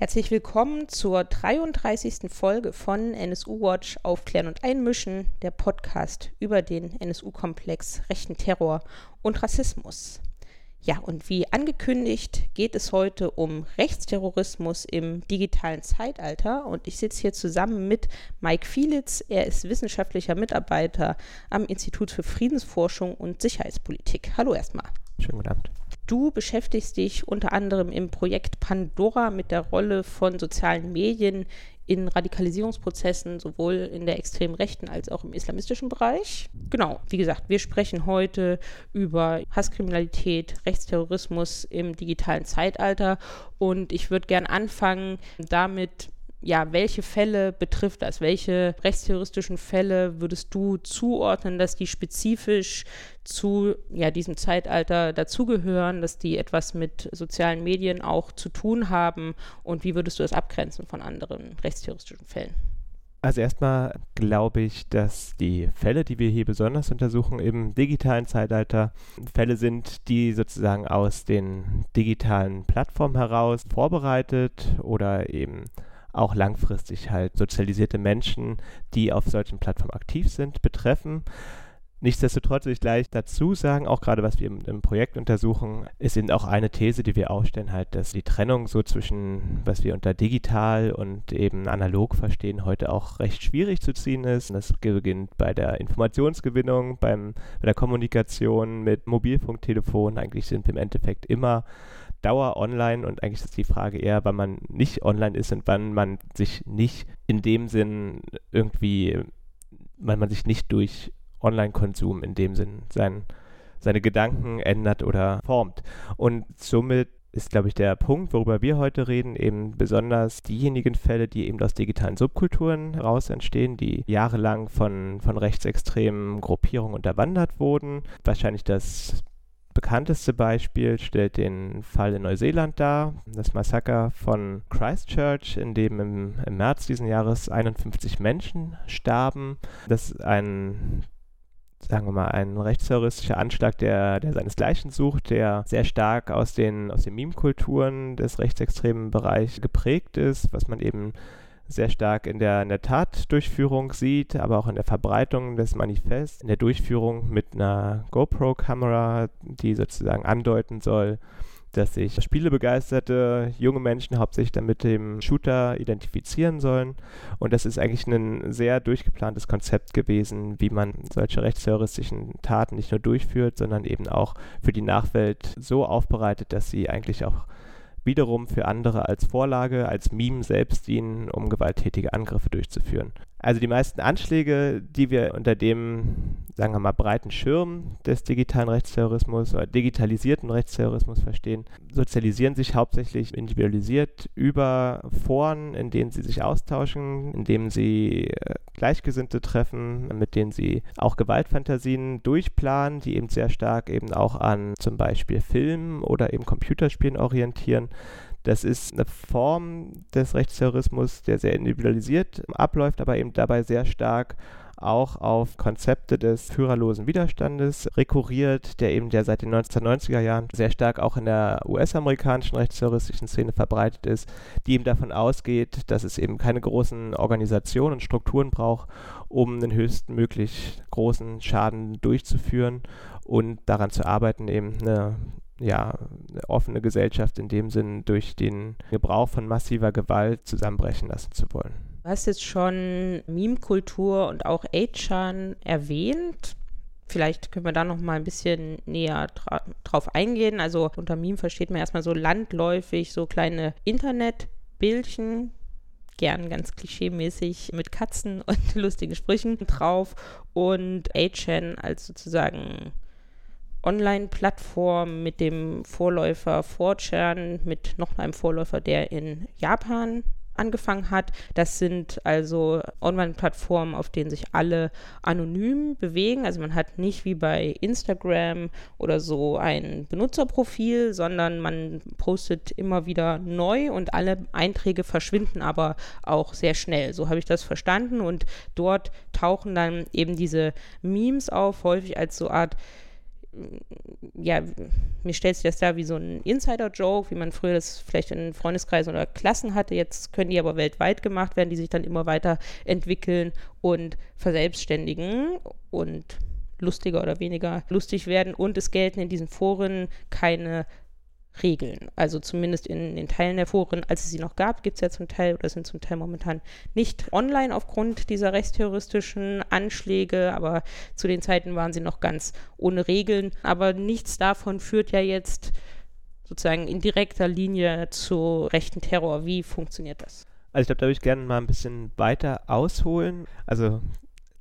Herzlich willkommen zur 33. Folge von NSU Watch Aufklären und Einmischen, der Podcast über den NSU-Komplex rechten Terror und Rassismus. Ja, und wie angekündigt geht es heute um Rechtsterrorismus im digitalen Zeitalter und ich sitze hier zusammen mit Mike Fielitz. Er ist wissenschaftlicher Mitarbeiter am Institut für Friedensforschung und Sicherheitspolitik. Hallo erstmal. Schönen guten Abend. Du beschäftigst dich unter anderem im Projekt Pandora mit der Rolle von sozialen Medien in Radikalisierungsprozessen, sowohl in der extremen rechten als auch im islamistischen Bereich. Genau, wie gesagt, wir sprechen heute über Hasskriminalität, Rechtsterrorismus im digitalen Zeitalter und ich würde gern anfangen damit, ja, welche Fälle betrifft das? Welche rechtsterroristischen Fälle würdest du zuordnen, dass die spezifisch zu ja, diesem Zeitalter dazugehören, dass die etwas mit sozialen Medien auch zu tun haben? Und wie würdest du das abgrenzen von anderen rechtsterroristischen Fällen? Also erstmal glaube ich, dass die Fälle, die wir hier besonders untersuchen im digitalen Zeitalter, Fälle sind, die sozusagen aus den digitalen Plattformen heraus vorbereitet oder eben auch langfristig halt sozialisierte Menschen, die auf solchen Plattformen aktiv sind, betreffen. Nichtsdestotrotz will ich gleich dazu sagen, auch gerade was wir im, Projekt untersuchen, ist eben auch eine These, die wir aufstellen, halt, dass die Trennung so zwischen, was wir unter digital und eben analog verstehen, heute auch recht schwierig zu ziehen ist. Und das beginnt bei der Informationsgewinnung, beim, bei der Kommunikation mit Mobilfunktelefon. Eigentlich sind wir im Endeffekt immer Dauer online und eigentlich ist die Frage eher, wann man nicht online ist und wann man sich nicht in dem Sinn irgendwie, wann man sich nicht durch Online-Konsum in dem Sinn sein, seine Gedanken ändert oder formt. Und somit ist, glaube ich, der Punkt, worüber wir heute reden, eben besonders diejenigen Fälle, die eben aus digitalen Subkulturen heraus entstehen, die jahrelang von, von rechtsextremen Gruppierungen unterwandert wurden. Wahrscheinlich das bekannteste Beispiel stellt den Fall in Neuseeland dar, das Massaker von Christchurch, in dem im, im März diesen Jahres 51 Menschen starben. Das ist ein sagen wir mal, ein rechtsterroristischer Anschlag, der, der seinesgleichen sucht, der sehr stark aus den, aus den Meme-Kulturen des rechtsextremen Bereichs geprägt ist, was man eben sehr stark in der, in der Tatdurchführung sieht, aber auch in der Verbreitung des Manifests, in der Durchführung mit einer GoPro-Kamera, die sozusagen andeuten soll, dass sich spielebegeisterte junge Menschen hauptsächlich dann mit dem Shooter identifizieren sollen. Und das ist eigentlich ein sehr durchgeplantes Konzept gewesen, wie man solche rechtsterroristischen Taten nicht nur durchführt, sondern eben auch für die Nachwelt so aufbereitet, dass sie eigentlich auch wiederum für andere als Vorlage, als Meme selbst dienen, um gewalttätige Angriffe durchzuführen. Also die meisten Anschläge, die wir unter dem, sagen wir mal, breiten Schirm des digitalen Rechtsterrorismus oder digitalisierten Rechtsterrorismus verstehen, sozialisieren sich hauptsächlich individualisiert über Foren, in denen sie sich austauschen, in denen sie äh, Gleichgesinnte treffen, mit denen sie auch Gewaltfantasien durchplanen, die eben sehr stark eben auch an zum Beispiel Filmen oder eben Computerspielen orientieren das ist eine Form des Rechtsterrorismus, der sehr individualisiert abläuft, aber eben dabei sehr stark auch auf Konzepte des führerlosen Widerstandes rekurriert, der eben der seit den 1990er Jahren sehr stark auch in der US-amerikanischen rechtsterroristischen Szene verbreitet ist, die eben davon ausgeht, dass es eben keine großen Organisationen und Strukturen braucht, um den höchstmöglich großen Schaden durchzuführen und daran zu arbeiten, eben eine ja, eine offene Gesellschaft in dem Sinn durch den Gebrauch von massiver Gewalt zusammenbrechen lassen zu wollen. Du hast jetzt schon Meme-Kultur und auch Achan erwähnt. Vielleicht können wir da noch mal ein bisschen näher drauf eingehen. Also unter Meme versteht man erstmal so landläufig so kleine Internetbildchen, gern ganz klischeemäßig mit Katzen und lustigen Sprüchen drauf und A-Chan als sozusagen Online-Plattform mit dem Vorläufer 4chan, mit noch einem Vorläufer, der in Japan angefangen hat. Das sind also Online-Plattformen, auf denen sich alle anonym bewegen. Also man hat nicht wie bei Instagram oder so ein Benutzerprofil, sondern man postet immer wieder neu und alle Einträge verschwinden aber auch sehr schnell. So habe ich das verstanden und dort tauchen dann eben diese Memes auf, häufig als so Art ja, mir stellt sich das da wie so ein Insider-Joke, wie man früher das vielleicht in Freundeskreisen oder Klassen hatte. Jetzt können die aber weltweit gemacht werden, die sich dann immer weiter entwickeln und verselbstständigen und lustiger oder weniger lustig werden. Und es gelten in diesen Foren keine Regeln. Also zumindest in den Teilen der Foren, als es sie noch gab, gibt es ja zum Teil oder sind zum Teil momentan nicht online aufgrund dieser rechtsterroristischen Anschläge, aber zu den Zeiten waren sie noch ganz ohne Regeln. Aber nichts davon führt ja jetzt sozusagen in direkter Linie zu rechten Terror. Wie funktioniert das? Also ich glaube, da würde ich gerne mal ein bisschen weiter ausholen. Also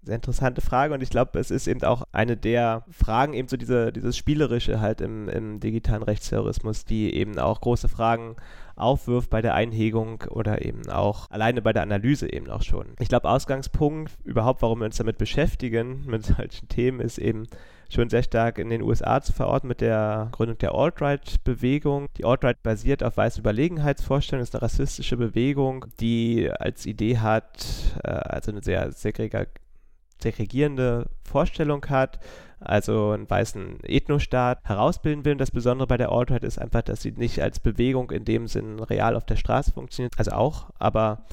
sehr interessante Frage und ich glaube, es ist eben auch eine der Fragen, eben so diese, dieses Spielerische halt im, im digitalen Rechtsterrorismus, die eben auch große Fragen aufwirft bei der Einhegung oder eben auch alleine bei der Analyse eben auch schon. Ich glaube, Ausgangspunkt überhaupt, warum wir uns damit beschäftigen, mit solchen Themen, ist eben schon sehr stark in den USA zu verorten mit der Gründung der Alt-Right-Bewegung. Die Alt-Right basiert auf weißen Überlegenheitsvorstellungen, ist eine rassistische Bewegung, die als Idee hat, äh, also eine sehr segregative segregierende Vorstellung hat, also einen weißen Ethnostaat herausbilden will. Und das Besondere bei der Alt-Right ist einfach, dass sie nicht als Bewegung in dem Sinn real auf der Straße funktioniert, also auch, aber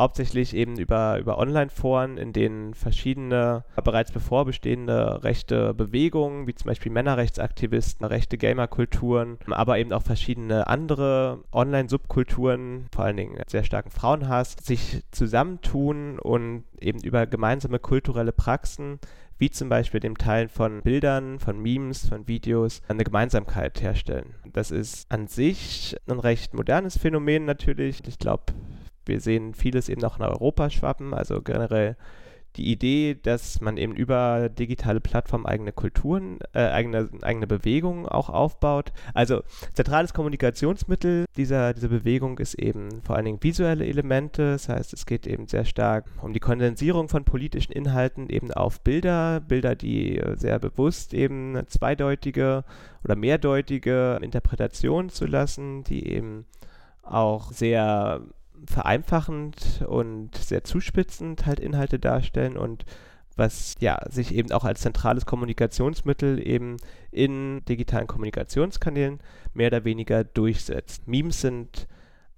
hauptsächlich eben über, über Online-Foren, in denen verschiedene bereits bevor bestehende rechte Bewegungen, wie zum Beispiel Männerrechtsaktivisten, rechte Gamerkulturen, aber eben auch verschiedene andere Online-Subkulturen, vor allen Dingen sehr starken Frauenhass, sich zusammentun und eben über gemeinsame kulturelle Praxen wie zum Beispiel dem Teilen von Bildern, von Memes, von Videos, eine Gemeinsamkeit herstellen. Das ist an sich ein recht modernes Phänomen natürlich. Ich glaube, wir sehen vieles eben auch nach Europa schwappen, also generell die Idee, dass man eben über digitale Plattformen eigene Kulturen, äh, eigene, eigene Bewegungen auch aufbaut. Also zentrales Kommunikationsmittel dieser, dieser Bewegung ist eben vor allen Dingen visuelle Elemente. Das heißt, es geht eben sehr stark um die Kondensierung von politischen Inhalten eben auf Bilder, Bilder, die sehr bewusst eben zweideutige oder mehrdeutige Interpretationen zu lassen, die eben auch sehr vereinfachend und sehr zuspitzend halt Inhalte darstellen und was ja sich eben auch als zentrales Kommunikationsmittel eben in digitalen Kommunikationskanälen mehr oder weniger durchsetzt. Memes sind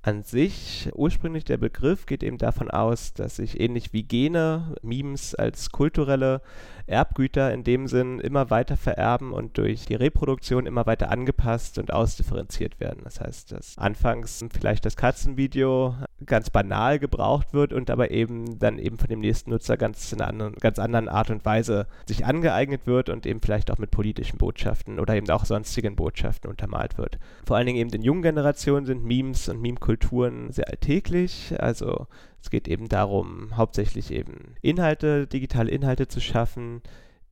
an sich, ursprünglich der Begriff geht eben davon aus, dass sich ähnlich wie Gene, Memes als kulturelle Erbgüter in dem Sinn immer weiter vererben und durch die Reproduktion immer weiter angepasst und ausdifferenziert werden. Das heißt, dass anfangs vielleicht das Katzenvideo ganz banal gebraucht wird und aber eben dann eben von dem nächsten Nutzer ganz in einer anderen, ganz anderen Art und Weise sich angeeignet wird und eben vielleicht auch mit politischen Botschaften oder eben auch sonstigen Botschaften untermalt wird. Vor allen Dingen eben in jungen Generationen sind Memes und Meme-Kultur Kulturen sehr alltäglich. Also es geht eben darum, hauptsächlich eben Inhalte, digitale Inhalte zu schaffen,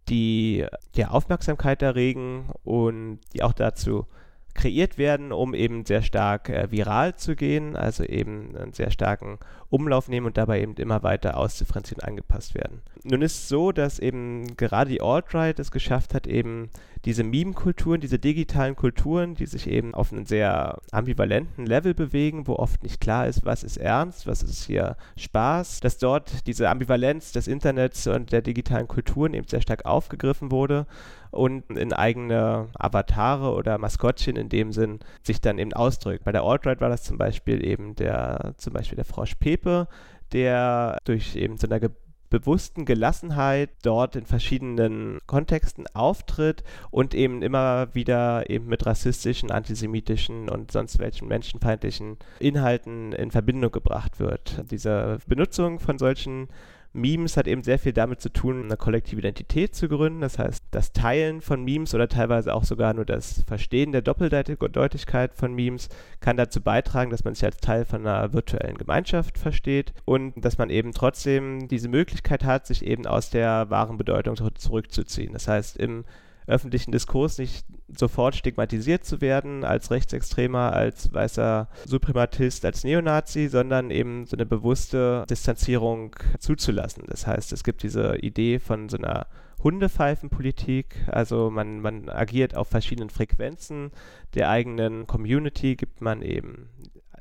die ja Aufmerksamkeit erregen und die auch dazu kreiert werden, um eben sehr stark äh, viral zu gehen, also eben einen sehr starken Umlauf nehmen und dabei eben immer weiter ausdifferenziert angepasst werden. Nun ist es so, dass eben gerade die Alt-Right es geschafft hat, eben diese Meme-Kulturen, diese digitalen Kulturen, die sich eben auf einem sehr ambivalenten Level bewegen, wo oft nicht klar ist, was ist ernst, was ist hier Spaß, dass dort diese Ambivalenz des Internets und der digitalen Kulturen eben sehr stark aufgegriffen wurde und in eigene Avatare oder Maskottchen in dem Sinn sich dann eben ausdrückt. Bei der Alt-Right war das zum Beispiel eben der, zum Beispiel der Frosch Pepe, der durch eben so eine bewussten Gelassenheit dort in verschiedenen Kontexten auftritt und eben immer wieder eben mit rassistischen, antisemitischen und sonst welchen menschenfeindlichen Inhalten in Verbindung gebracht wird. Diese Benutzung von solchen Memes hat eben sehr viel damit zu tun, eine kollektive Identität zu gründen. Das heißt, das Teilen von Memes oder teilweise auch sogar nur das Verstehen der Doppeldeutigkeit von Memes kann dazu beitragen, dass man sich als Teil von einer virtuellen Gemeinschaft versteht und dass man eben trotzdem diese Möglichkeit hat, sich eben aus der wahren Bedeutung zurückzuziehen. Das heißt, im öffentlichen Diskurs nicht sofort stigmatisiert zu werden als Rechtsextremer, als weißer Suprematist, als Neonazi, sondern eben so eine bewusste Distanzierung zuzulassen. Das heißt, es gibt diese Idee von so einer Hundepfeifenpolitik, also man, man agiert auf verschiedenen Frequenzen der eigenen Community, gibt man eben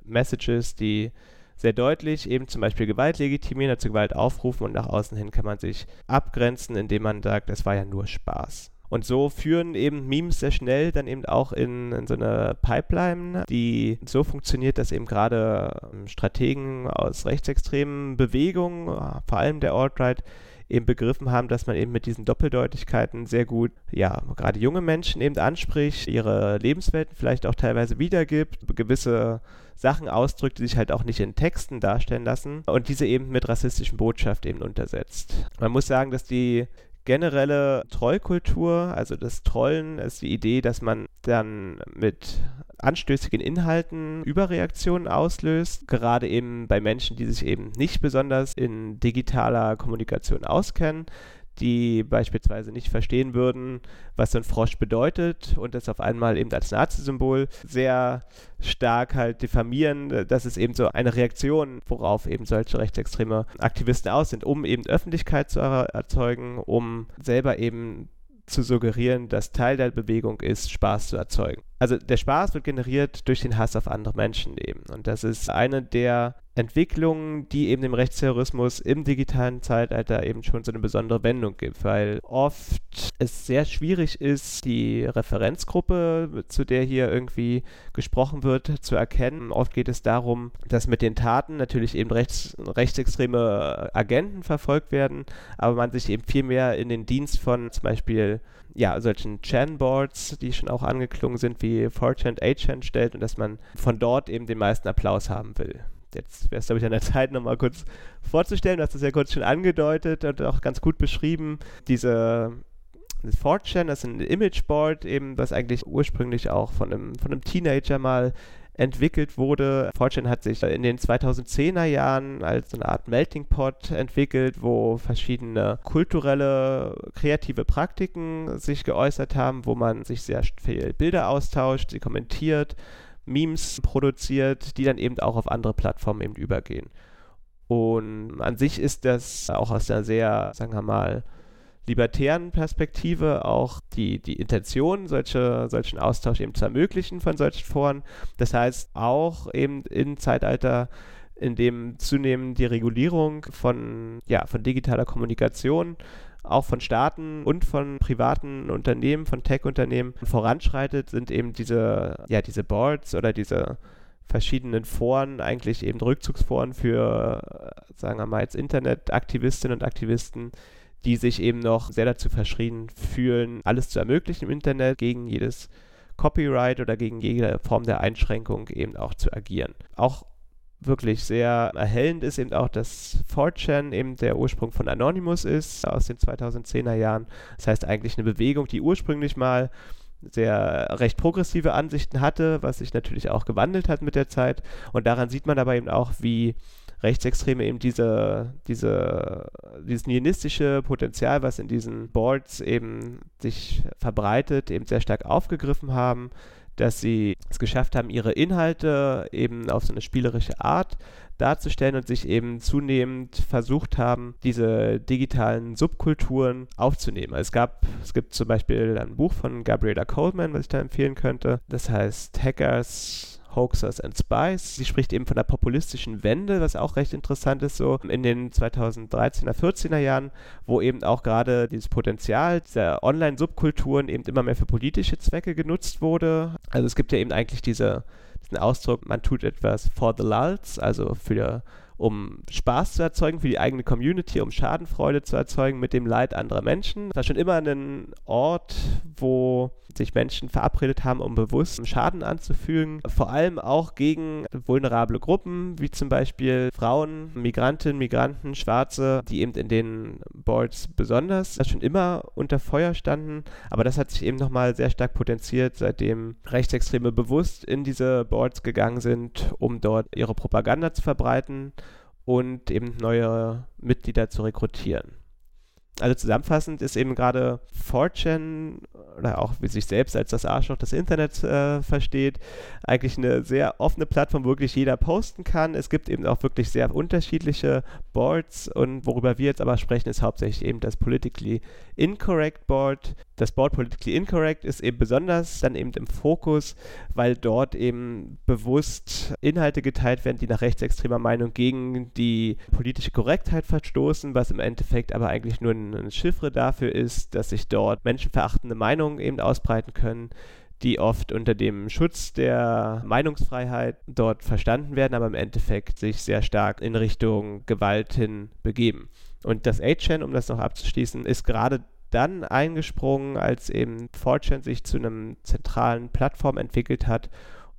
Messages, die sehr deutlich eben zum Beispiel Gewalt legitimieren, dazu Gewalt aufrufen und nach außen hin kann man sich abgrenzen, indem man sagt, es war ja nur Spaß. Und so führen eben Memes sehr schnell dann eben auch in, in so eine Pipeline, die so funktioniert, dass eben gerade ähm, Strategen aus rechtsextremen Bewegungen, vor allem der Alt-Right, eben begriffen haben, dass man eben mit diesen Doppeldeutigkeiten sehr gut, ja, gerade junge Menschen eben anspricht, ihre Lebenswelten vielleicht auch teilweise wiedergibt, gewisse Sachen ausdrückt, die sich halt auch nicht in Texten darstellen lassen und diese eben mit rassistischen Botschaften eben untersetzt. Man muss sagen, dass die generelle Trollkultur, also das Trollen ist die Idee, dass man dann mit anstößigen Inhalten Überreaktionen auslöst, gerade eben bei Menschen, die sich eben nicht besonders in digitaler Kommunikation auskennen die beispielsweise nicht verstehen würden, was so ein Frosch bedeutet und das auf einmal eben als Nazi-Symbol sehr stark halt diffamieren. Das ist eben so eine Reaktion, worauf eben solche rechtsextreme Aktivisten aus sind, um eben Öffentlichkeit zu erzeugen, um selber eben zu suggerieren, dass Teil der Bewegung ist, Spaß zu erzeugen. Also der Spaß wird generiert durch den Hass auf andere Menschen eben. Und das ist eine der Entwicklungen, die eben dem Rechtsterrorismus im digitalen Zeitalter eben schon so eine besondere Wendung gibt, weil oft es sehr schwierig ist, die Referenzgruppe, zu der hier irgendwie gesprochen wird, zu erkennen. Oft geht es darum, dass mit den Taten natürlich eben rechts, rechtsextreme Agenten verfolgt werden, aber man sich eben viel mehr in den Dienst von zum Beispiel ja, solchen Chan-Boards, die schon auch angeklungen sind, wie 4chan und 8chan stellt und dass man von dort eben den meisten Applaus haben will jetzt wäre es, glaube ich, an der Zeit, nochmal kurz vorzustellen. Du hast es ja kurz schon angedeutet und auch ganz gut beschrieben. Diese das 4chan, das ist ein Imageboard, eben, was eigentlich ursprünglich auch von einem, von einem Teenager mal entwickelt wurde. 4chan hat sich in den 2010er Jahren als eine Art Melting Pot entwickelt, wo verschiedene kulturelle, kreative Praktiken sich geäußert haben, wo man sich sehr viel Bilder austauscht, sie kommentiert Memes produziert, die dann eben auch auf andere Plattformen eben übergehen. Und an sich ist das auch aus einer sehr, sagen wir mal, libertären Perspektive auch die, die Intention, solche, solchen Austausch eben zu ermöglichen von solchen Foren. Das heißt, auch eben im Zeitalter, in dem zunehmend die Regulierung von, ja, von digitaler Kommunikation auch von Staaten und von privaten Unternehmen, von Tech-Unternehmen voranschreitet, sind eben diese, ja, diese Boards oder diese verschiedenen Foren eigentlich eben Rückzugsforen für, sagen wir mal, jetzt Internetaktivistinnen und Aktivisten, die sich eben noch sehr dazu verschrien fühlen, alles zu ermöglichen im Internet, gegen jedes Copyright oder gegen jede Form der Einschränkung eben auch zu agieren. Auch wirklich sehr erhellend ist eben auch, dass 4chan eben der Ursprung von Anonymous ist, aus den 2010er Jahren. Das heißt eigentlich eine Bewegung, die ursprünglich mal sehr recht progressive Ansichten hatte, was sich natürlich auch gewandelt hat mit der Zeit. Und daran sieht man aber eben auch, wie Rechtsextreme eben diese, diese, dieses nihilistische Potenzial, was in diesen Boards eben sich verbreitet, eben sehr stark aufgegriffen haben dass sie es geschafft haben, ihre Inhalte eben auf so eine spielerische Art darzustellen und sich eben zunehmend versucht haben, diese digitalen Subkulturen aufzunehmen. Es gab, es gibt zum Beispiel ein Buch von Gabriela Coleman, was ich da empfehlen könnte. Das heißt Hackers Hoaxers and Spies. Sie spricht eben von der populistischen Wende, was auch recht interessant ist, so in den 2013er, 14er Jahren, wo eben auch gerade dieses Potenzial dieser Online-Subkulturen eben immer mehr für politische Zwecke genutzt wurde. Also es gibt ja eben eigentlich diese, diesen Ausdruck, man tut etwas for the lulz, also für um Spaß zu erzeugen für die eigene Community, um Schadenfreude zu erzeugen mit dem Leid anderer Menschen. Das war schon immer ein Ort, wo sich Menschen verabredet haben, um bewusst Schaden anzufügen. Vor allem auch gegen vulnerable Gruppen, wie zum Beispiel Frauen, Migrantinnen, Migranten, Schwarze, die eben in den Boards besonders schon immer unter Feuer standen. Aber das hat sich eben nochmal sehr stark potenziert, seitdem Rechtsextreme bewusst in diese Boards gegangen sind, um dort ihre Propaganda zu verbreiten und eben neue Mitglieder zu rekrutieren also zusammenfassend ist eben gerade 4chan oder auch wie sich selbst als das Arschloch des Internets äh, versteht, eigentlich eine sehr offene Plattform, wo wirklich jeder posten kann. Es gibt eben auch wirklich sehr unterschiedliche Boards und worüber wir jetzt aber sprechen, ist hauptsächlich eben das Politically Incorrect Board. Das Board Politically Incorrect ist eben besonders dann eben im Fokus, weil dort eben bewusst Inhalte geteilt werden, die nach rechtsextremer Meinung gegen die politische Korrektheit verstoßen, was im Endeffekt aber eigentlich nur ein ein Chiffre dafür ist, dass sich dort menschenverachtende Meinungen eben ausbreiten können, die oft unter dem Schutz der Meinungsfreiheit dort verstanden werden, aber im Endeffekt sich sehr stark in Richtung Gewalt hin begeben. Und das 8chan, um das noch abzuschließen, ist gerade dann eingesprungen, als eben 4chan sich zu einem zentralen Plattform entwickelt hat,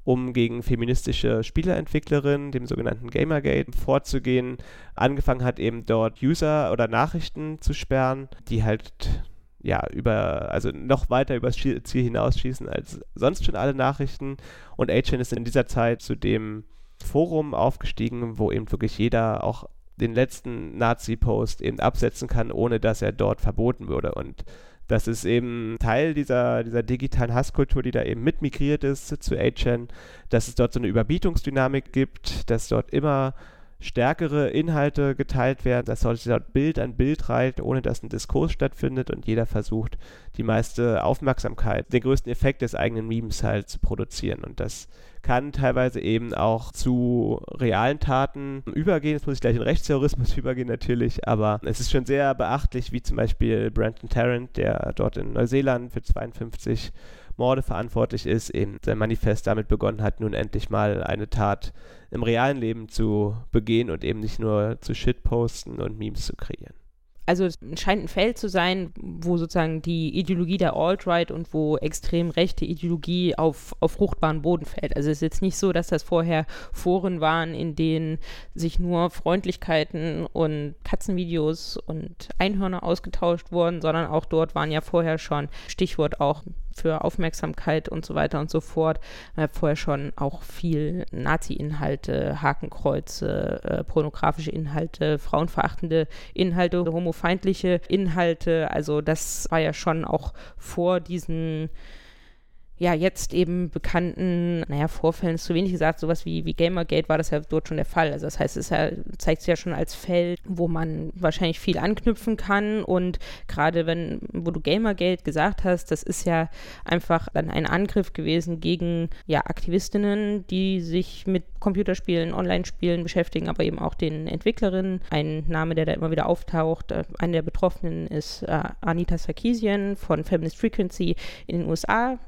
um gegen feministische Spieleentwicklerinnen, dem sogenannten Gamergate, vorzugehen. Angefangen hat eben dort User oder Nachrichten zu sperren, die halt ja, über, also noch weiter übers Ziel hinausschießen als sonst schon alle Nachrichten. Und 8chan ist in dieser Zeit zu dem Forum aufgestiegen, wo eben wirklich jeder auch den letzten Nazi-Post eben absetzen kann, ohne dass er dort verboten würde. Und das ist eben Teil dieser, dieser digitalen Hasskultur, die da eben mitmigriert ist zu 8chan, dass es dort so eine Überbietungsdynamik gibt, dass dort immer stärkere Inhalte geteilt werden, dass dort Bild an Bild reiht, ohne dass ein Diskurs stattfindet und jeder versucht, die meiste Aufmerksamkeit, den größten Effekt des eigenen Memes halt zu produzieren. Und das kann teilweise eben auch zu realen Taten übergehen. Jetzt muss ich gleich in Rechtsterrorismus übergehen natürlich, aber es ist schon sehr beachtlich, wie zum Beispiel Brandon Tarrant, der dort in Neuseeland für 52 Morde verantwortlich ist, eben sein Manifest damit begonnen hat, nun endlich mal eine Tat im realen Leben zu begehen und eben nicht nur zu Shitposten und Memes zu kreieren also es scheint ein Feld zu sein, wo sozusagen die Ideologie der Alt-Right und wo extrem rechte Ideologie auf, auf fruchtbaren Boden fällt. Also es ist jetzt nicht so, dass das vorher Foren waren, in denen sich nur Freundlichkeiten und Katzenvideos und Einhörner ausgetauscht wurden, sondern auch dort waren ja vorher schon, Stichwort auch für Aufmerksamkeit und so weiter und so fort. Hat vorher schon auch viel Nazi-Inhalte, Hakenkreuze, äh, pornografische Inhalte, frauenverachtende Inhalte, homofeindliche Inhalte. Also das war ja schon auch vor diesen ja, jetzt eben bekannten, naja, Vorfällen ist zu wenig gesagt, sowas wie, wie Gamergate war das ja dort schon der Fall. Also das heißt, es ja, zeigt sich ja schon als Feld, wo man wahrscheinlich viel anknüpfen kann und gerade wenn, wo du Gamergate gesagt hast, das ist ja einfach dann ein Angriff gewesen gegen, ja, Aktivistinnen, die sich mit Computerspielen, Online-Spielen beschäftigen, aber eben auch den Entwicklerinnen. Ein Name, der da immer wieder auftaucht, äh, eine der Betroffenen ist äh, Anita Sarkeesian von Feminist Frequency in den USA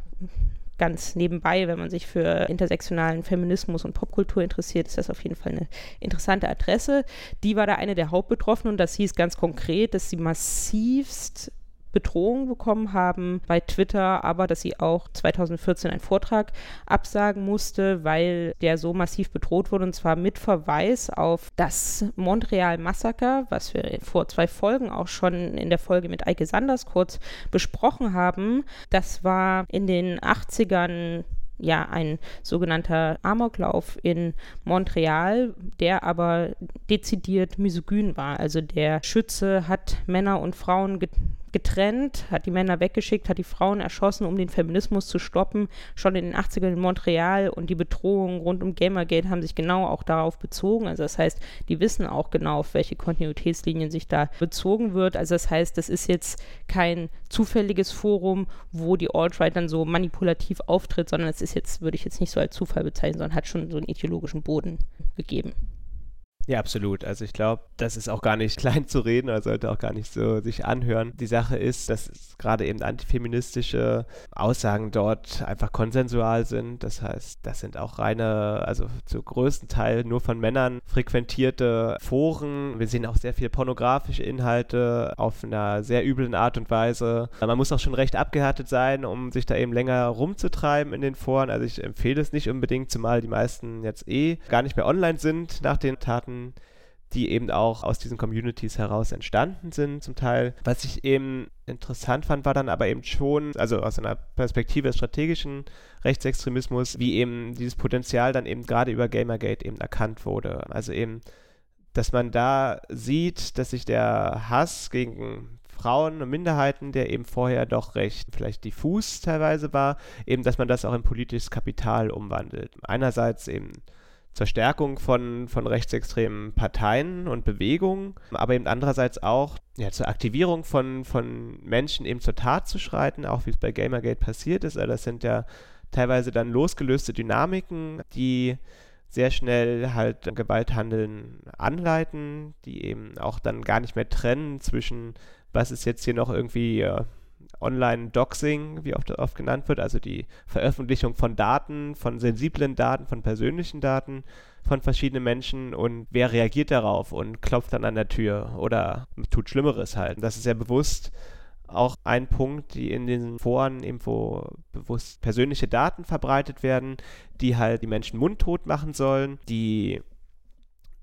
ganz nebenbei, wenn man sich für intersektionalen Feminismus und Popkultur interessiert, ist das auf jeden Fall eine interessante Adresse. Die war da eine der Hauptbetroffenen und das hieß ganz konkret, dass sie massivst Bedrohung bekommen haben bei Twitter, aber dass sie auch 2014 einen Vortrag absagen musste, weil der so massiv bedroht wurde und zwar mit Verweis auf das Montreal-Massaker, was wir vor zwei Folgen auch schon in der Folge mit Eike Sanders kurz besprochen haben. Das war in den 80ern ja ein sogenannter Amoklauf in Montreal, der aber dezidiert misogyn war. Also der Schütze hat Männer und Frauen getrennt, hat die Männer weggeschickt, hat die Frauen erschossen, um den Feminismus zu stoppen. Schon in den 80ern in Montreal und die Bedrohungen rund um Gamergate haben sich genau auch darauf bezogen. Also das heißt, die wissen auch genau, auf welche Kontinuitätslinien sich da bezogen wird. Also das heißt, das ist jetzt kein zufälliges Forum, wo die Alt-Right dann so manipulativ auftritt, sondern es ist jetzt, würde ich jetzt nicht so als Zufall bezeichnen, sondern hat schon so einen ideologischen Boden gegeben. Ja, absolut. Also ich glaube, das ist auch gar nicht klein zu reden oder sollte auch gar nicht so sich anhören. Die Sache ist, dass gerade eben antifeministische Aussagen dort einfach konsensual sind. Das heißt, das sind auch reine, also zu größten Teil nur von Männern frequentierte Foren. Wir sehen auch sehr viel pornografische Inhalte auf einer sehr üblen Art und Weise. Man muss auch schon recht abgehärtet sein, um sich da eben länger rumzutreiben in den Foren. Also ich empfehle es nicht unbedingt, zumal die meisten jetzt eh gar nicht mehr online sind nach den Taten Daten, die eben auch aus diesen Communities heraus entstanden sind zum Teil. Was ich eben interessant fand, war dann aber eben schon, also aus einer Perspektive des strategischen Rechtsextremismus, wie eben dieses Potenzial dann eben gerade über Gamergate eben erkannt wurde. Also eben, dass man da sieht, dass sich der Hass gegen Frauen und Minderheiten, der eben vorher doch recht vielleicht diffus teilweise war, eben, dass man das auch in politisches Kapital umwandelt. Einerseits eben zur Stärkung von, von rechtsextremen Parteien und Bewegungen, aber eben andererseits auch ja, zur Aktivierung von, von Menschen eben zur Tat zu schreiten, auch wie es bei Gamergate passiert ist. Also das sind ja teilweise dann losgelöste Dynamiken, die sehr schnell halt Gewalthandeln anleiten, die eben auch dann gar nicht mehr trennen zwischen was ist jetzt hier noch irgendwie äh, Online-Doxing, wie oft, oft genannt wird, also die Veröffentlichung von Daten, von sensiblen Daten, von persönlichen Daten von verschiedenen Menschen und wer reagiert darauf und klopft dann an der Tür oder tut Schlimmeres halt. Das ist ja bewusst auch ein Punkt, die in den Foren eben wo bewusst persönliche Daten verbreitet werden, die halt die Menschen mundtot machen sollen, die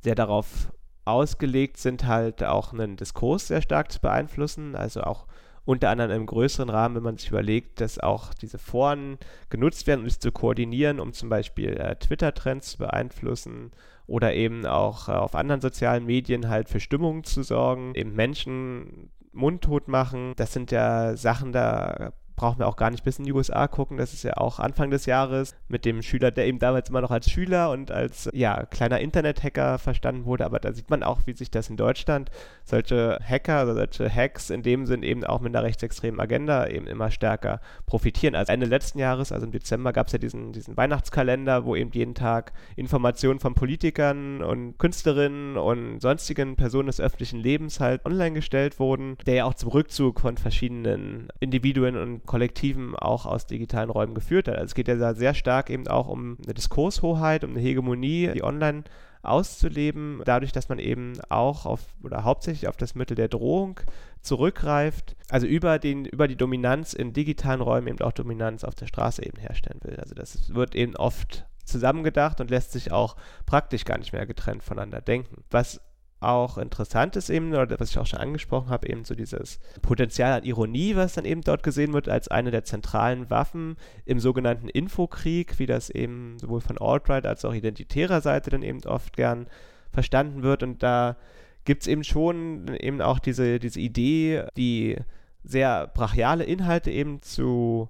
sehr darauf ausgelegt sind, halt auch einen Diskurs sehr stark zu beeinflussen, also auch unter anderem im größeren Rahmen, wenn man sich überlegt, dass auch diese Foren genutzt werden, um sich zu koordinieren, um zum Beispiel äh, Twitter-Trends zu beeinflussen oder eben auch äh, auf anderen sozialen Medien halt für Stimmungen zu sorgen, eben Menschen mundtot machen. Das sind ja Sachen, da brauchen wir auch gar nicht bis in die USA gucken. Das ist ja auch Anfang des Jahres mit dem Schüler, der eben damals immer noch als Schüler und als ja, kleiner Internet-Hacker verstanden wurde. Aber da sieht man auch, wie sich das in Deutschland solche Hacker oder solche Hacks in dem Sinn eben auch mit einer rechtsextremen Agenda eben immer stärker profitieren. Also Ende letzten Jahres, also im Dezember, gab es ja diesen, diesen Weihnachtskalender, wo eben jeden Tag Informationen von Politikern und Künstlerinnen und sonstigen Personen des öffentlichen Lebens halt online gestellt wurden, der ja auch zum Rückzug von verschiedenen Individuen und Kollektiven auch aus digitalen Räumen geführt hat. Also es geht ja sehr stark eben auch um eine Diskurshoheit, um eine Hegemonie, die online auszuleben, dadurch, dass man eben auch auf oder hauptsächlich auf das Mittel der Drohung zurückgreift, also über, den, über die Dominanz in digitalen Räumen eben auch Dominanz auf der Straße eben herstellen will. Also das wird eben oft zusammengedacht und lässt sich auch praktisch gar nicht mehr getrennt voneinander denken. Was auch interessant ist eben, oder was ich auch schon angesprochen habe, eben so dieses Potenzial an Ironie, was dann eben dort gesehen wird als eine der zentralen Waffen im sogenannten Infokrieg, wie das eben sowohl von Alt-Right als auch identitärer Seite dann eben oft gern verstanden wird. Und da gibt es eben schon eben auch diese, diese Idee, die sehr brachiale Inhalte eben zu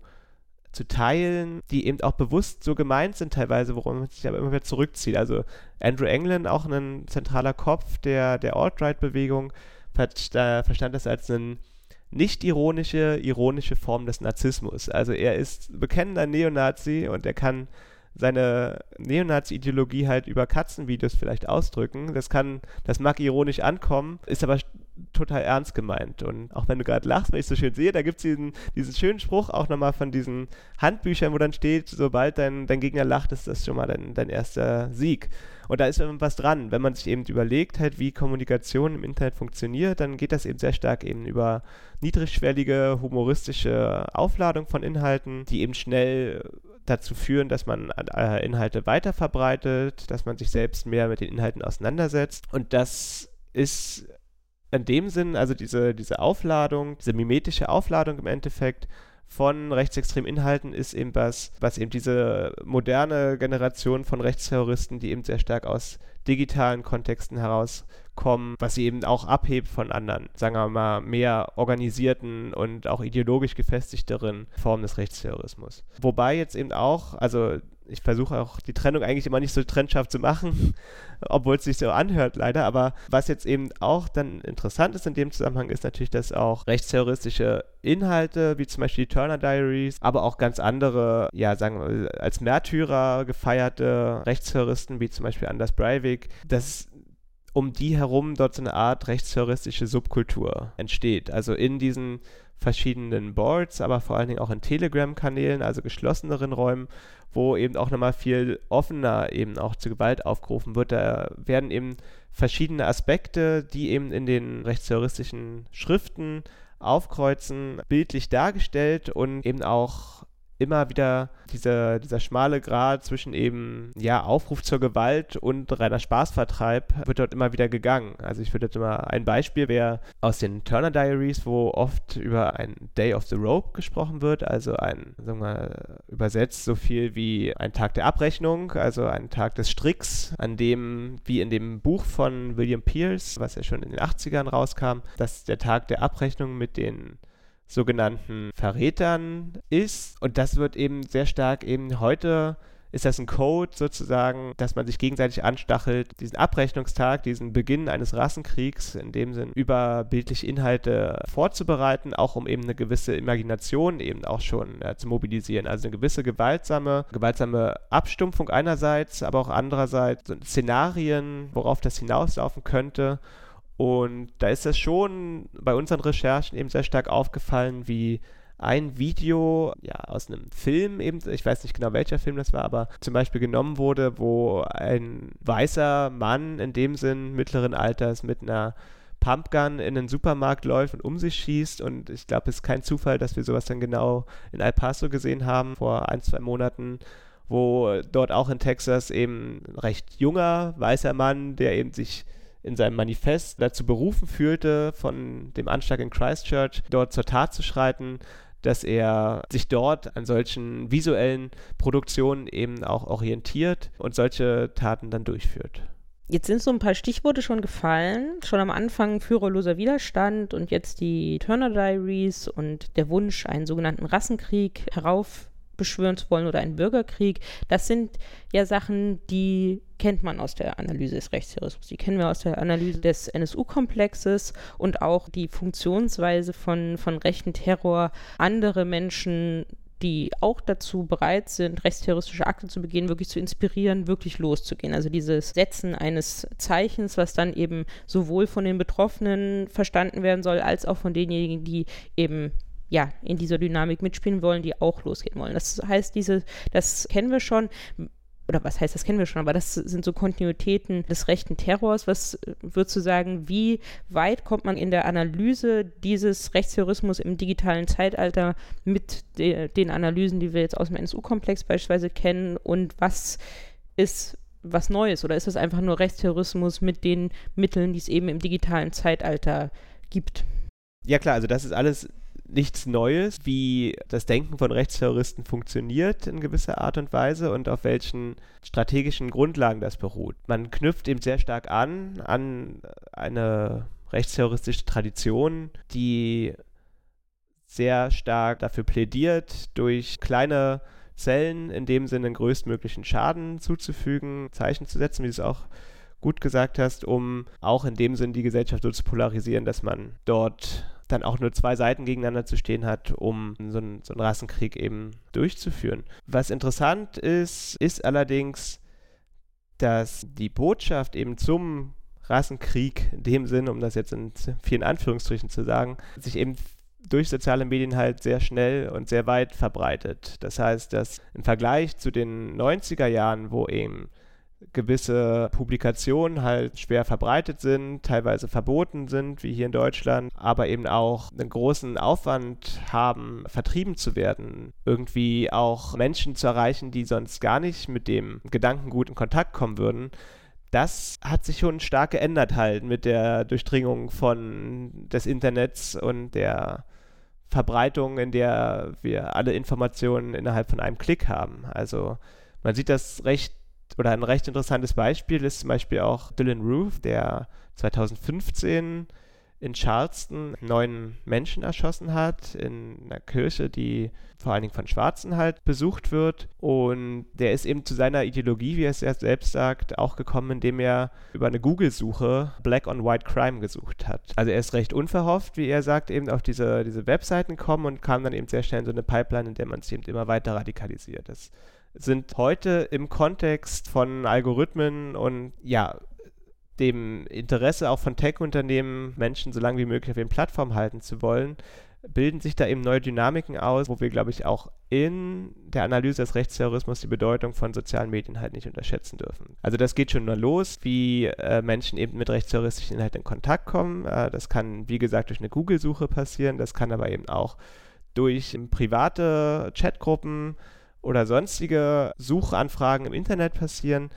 zu teilen, die eben auch bewusst so gemeint sind teilweise, worum man sich aber immer wieder zurückzieht. Also Andrew England, auch ein zentraler Kopf der, der Alt-Right-Bewegung, verstand das als eine nicht ironische, ironische Form des Narzissmus. Also er ist bekennender Neonazi und er kann seine Neonazi-Ideologie halt über Katzenvideos vielleicht ausdrücken. Das kann, das mag ironisch ankommen, ist aber total ernst gemeint. Und auch wenn du gerade lachst, wenn ich so schön sehe, da gibt es diesen, diesen schönen Spruch auch nochmal von diesen Handbüchern, wo dann steht, sobald dein, dein Gegner lacht, ist das schon mal dein, dein erster Sieg. Und da ist was dran. Wenn man sich eben überlegt halt, wie Kommunikation im Internet funktioniert, dann geht das eben sehr stark eben über niedrigschwellige, humoristische Aufladung von Inhalten, die eben schnell dazu führen, dass man äh, Inhalte weiter verbreitet, dass man sich selbst mehr mit den Inhalten auseinandersetzt. Und das ist in dem Sinn, also diese, diese Aufladung, diese mimetische Aufladung im Endeffekt von rechtsextremen Inhalten ist eben was, was eben diese moderne Generation von Rechtsterroristen, die eben sehr stark aus digitalen Kontexten herauskommen, was sie eben auch abhebt von anderen, sagen wir mal, mehr organisierten und auch ideologisch gefestigteren Formen des Rechtsterrorismus. Wobei jetzt eben auch, also ich versuche auch die Trennung eigentlich immer nicht so trennscharf zu machen, obwohl es sich so anhört leider. Aber was jetzt eben auch dann interessant ist in dem Zusammenhang, ist natürlich, dass auch rechtsterroristische Inhalte, wie zum Beispiel die Turner Diaries, aber auch ganz andere, ja, sagen wir, als Märtyrer gefeierte Rechtsterroristen, wie zum Beispiel Anders Breivik, dass um die herum dort so eine Art rechtsterroristische Subkultur entsteht. Also in diesen verschiedenen Boards, aber vor allen Dingen auch in Telegram-Kanälen, also geschlosseneren Räumen, wo eben auch nochmal viel offener eben auch zu Gewalt aufgerufen wird. Da werden eben verschiedene Aspekte, die eben in den rechtsterroristischen Schriften aufkreuzen, bildlich dargestellt und eben auch immer wieder dieser, dieser schmale Grad zwischen eben, ja, Aufruf zur Gewalt und reiner Spaßvertreib wird dort immer wieder gegangen. Also ich würde jetzt immer, ein Beispiel wäre aus den Turner Diaries, wo oft über ein Day of the Rope gesprochen wird, also ein, sagen wir mal, übersetzt so viel wie ein Tag der Abrechnung, also ein Tag des Stricks, an dem, wie in dem Buch von William Pierce, was ja schon in den 80ern rauskam, dass der Tag der Abrechnung mit den sogenannten Verrätern ist. Und das wird eben sehr stark eben heute ist das ein Code sozusagen, dass man sich gegenseitig anstachelt, diesen Abrechnungstag, diesen Beginn eines Rassenkriegs in dem Sinn über bildliche Inhalte vorzubereiten, auch um eben eine gewisse Imagination eben auch schon äh, zu mobilisieren. Also eine gewisse gewaltsame, gewaltsame Abstumpfung einerseits, aber auch andererseits Szenarien, worauf das hinauslaufen könnte Und da ist das schon bei unseren Recherchen eben sehr stark aufgefallen, wie ein Video ja, aus einem Film eben, ich weiß nicht genau welcher Film das war, aber zum Beispiel genommen wurde, wo ein weißer Mann in dem Sinn mittleren Alters mit einer Pumpgun in den Supermarkt läuft und um sich schießt. Und ich glaube, es ist kein Zufall, dass wir sowas dann genau in El Paso gesehen haben vor ein, zwei Monaten, wo dort auch in Texas eben ein recht junger weißer Mann, der eben sich in seinem Manifest dazu berufen fühlte, von dem Anschlag in Christchurch dort zur Tat zu schreiten, dass er sich dort an solchen visuellen Produktionen eben auch orientiert und solche Taten dann durchführt. Jetzt sind so ein paar Stichworte schon gefallen. Schon am Anfang führerloser Widerstand und jetzt die Turner Diaries und der Wunsch, einen sogenannten Rassenkrieg heraufbeschwören zu wollen oder einen Bürgerkrieg. Das sind ja Sachen, die kennt man aus der Analyse des Rechtsterrorismus. Die kennen wir aus der Analyse des NSU-Komplexes und auch die Funktionsweise von, von rechten Terror, andere Menschen die auch dazu bereit sind, rechtsterroristische Akte zu begehen, wirklich zu inspirieren, wirklich loszugehen. Also dieses Setzen eines Zeichens, was dann eben sowohl von den Betroffenen verstanden werden soll, als auch von denjenigen, die eben ja, in dieser Dynamik mitspielen wollen, die auch losgehen wollen. Das heißt, diese, das kennen wir schon oder was heißt, das kennen wir schon, aber das sind so Kontinuitäten des rechten Terrors. Was äh, würdest du sagen, wie weit kommt man in der Analyse dieses Rechtsterrorismus im digitalen Zeitalter mit de den Analysen, die wir jetzt aus dem NSU-Komplex beispielsweise kennen und was ist was Neues oder ist das einfach nur Rechtsterrorismus mit den Mitteln, die es eben im digitalen Zeitalter gibt? Ja klar, also das ist alles nichts Neues, wie das Denken von Rechtsterroristen funktioniert in gewisser Art und Weise und auf welchen strategischen Grundlagen das beruht. Man knüpft eben sehr stark an an eine rechtsterroristische Tradition, die sehr stark dafür plädiert, durch kleine Zellen in dem Sinne den größtmöglichen Schaden zuzufügen, Zeichen zu setzen, wie du es auch gut gesagt hast, um auch in dem Sinn die Gesellschaft so zu polarisieren, dass man dort dann auch nur zwei Seiten gegeneinander zu stehen hat, um so einen, so einen Rassenkrieg eben durchzuführen. Was interessant ist, ist allerdings, dass die Botschaft eben zum Rassenkrieg in dem Sinn, um das jetzt in vielen Anführungsstrichen zu sagen, sich eben durch soziale Medien halt sehr schnell und sehr weit verbreitet. Das heißt, dass im Vergleich zu den 90er Jahren, wo eben gewisse Publikationen halt schwer verbreitet sind, teilweise verboten sind, wie hier in Deutschland, aber eben auch einen großen Aufwand haben, vertrieben zu werden, irgendwie auch Menschen zu erreichen, die sonst gar nicht mit dem Gedankengut in Kontakt kommen würden. Das hat sich schon stark geändert halt mit der Durchdringung von des Internets und der Verbreitung, in der wir alle Informationen innerhalb von einem Klick haben. Also man sieht das recht oder ein recht interessantes Beispiel ist zum Beispiel auch Dylan Roof, der 2015 in Charleston neun Menschen erschossen hat, in einer Kirche, die vor allen Dingen von Schwarzen halt besucht wird. Und der ist eben zu seiner Ideologie, wie er es selbst sagt, auch gekommen, indem er über eine Google-Suche Black on White Crime gesucht hat. Also er ist recht unverhofft, wie er sagt, eben auf diese, diese Webseiten kommen und kam dann eben sehr schnell in so eine Pipeline, in der man sich eben immer weiter radikalisiert. Das sind heute im Kontext von Algorithmen und ja, dem Interesse auch von Tech-Unternehmen, Menschen so lange wie möglich auf ihren Plattformen halten zu wollen, bilden sich da eben neue Dynamiken aus, wo wir, glaube ich, auch in der Analyse des Rechtsterrorismus die Bedeutung von sozialen Medien halt nicht unterschätzen dürfen. Also das geht schon nur los, wie äh, Menschen eben mit rechtsterroristischen Inhalten in Kontakt kommen. Äh, das kann, wie gesagt, durch eine Google-Suche passieren, das kann aber eben auch durch private Chatgruppen oder sonstige Suchanfragen im Internet passieren.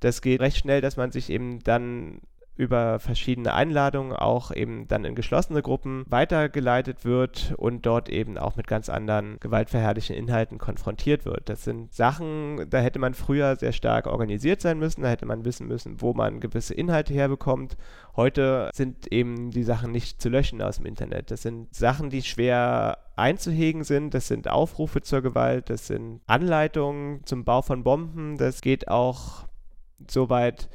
Das geht recht schnell, dass man sich eben dann über verschiedene Einladungen auch eben dann in geschlossene Gruppen weitergeleitet wird und dort eben auch mit ganz anderen gewaltverherrlichen Inhalten konfrontiert wird. Das sind Sachen, da hätte man früher sehr stark organisiert sein müssen, da hätte man wissen müssen, wo man gewisse Inhalte herbekommt. Heute sind eben die Sachen nicht zu löschen aus dem Internet. Das sind Sachen, die schwer einzuhegen sind. Das sind Aufrufe zur Gewalt, das sind Anleitungen zum Bau von Bomben. Das geht auch so weit,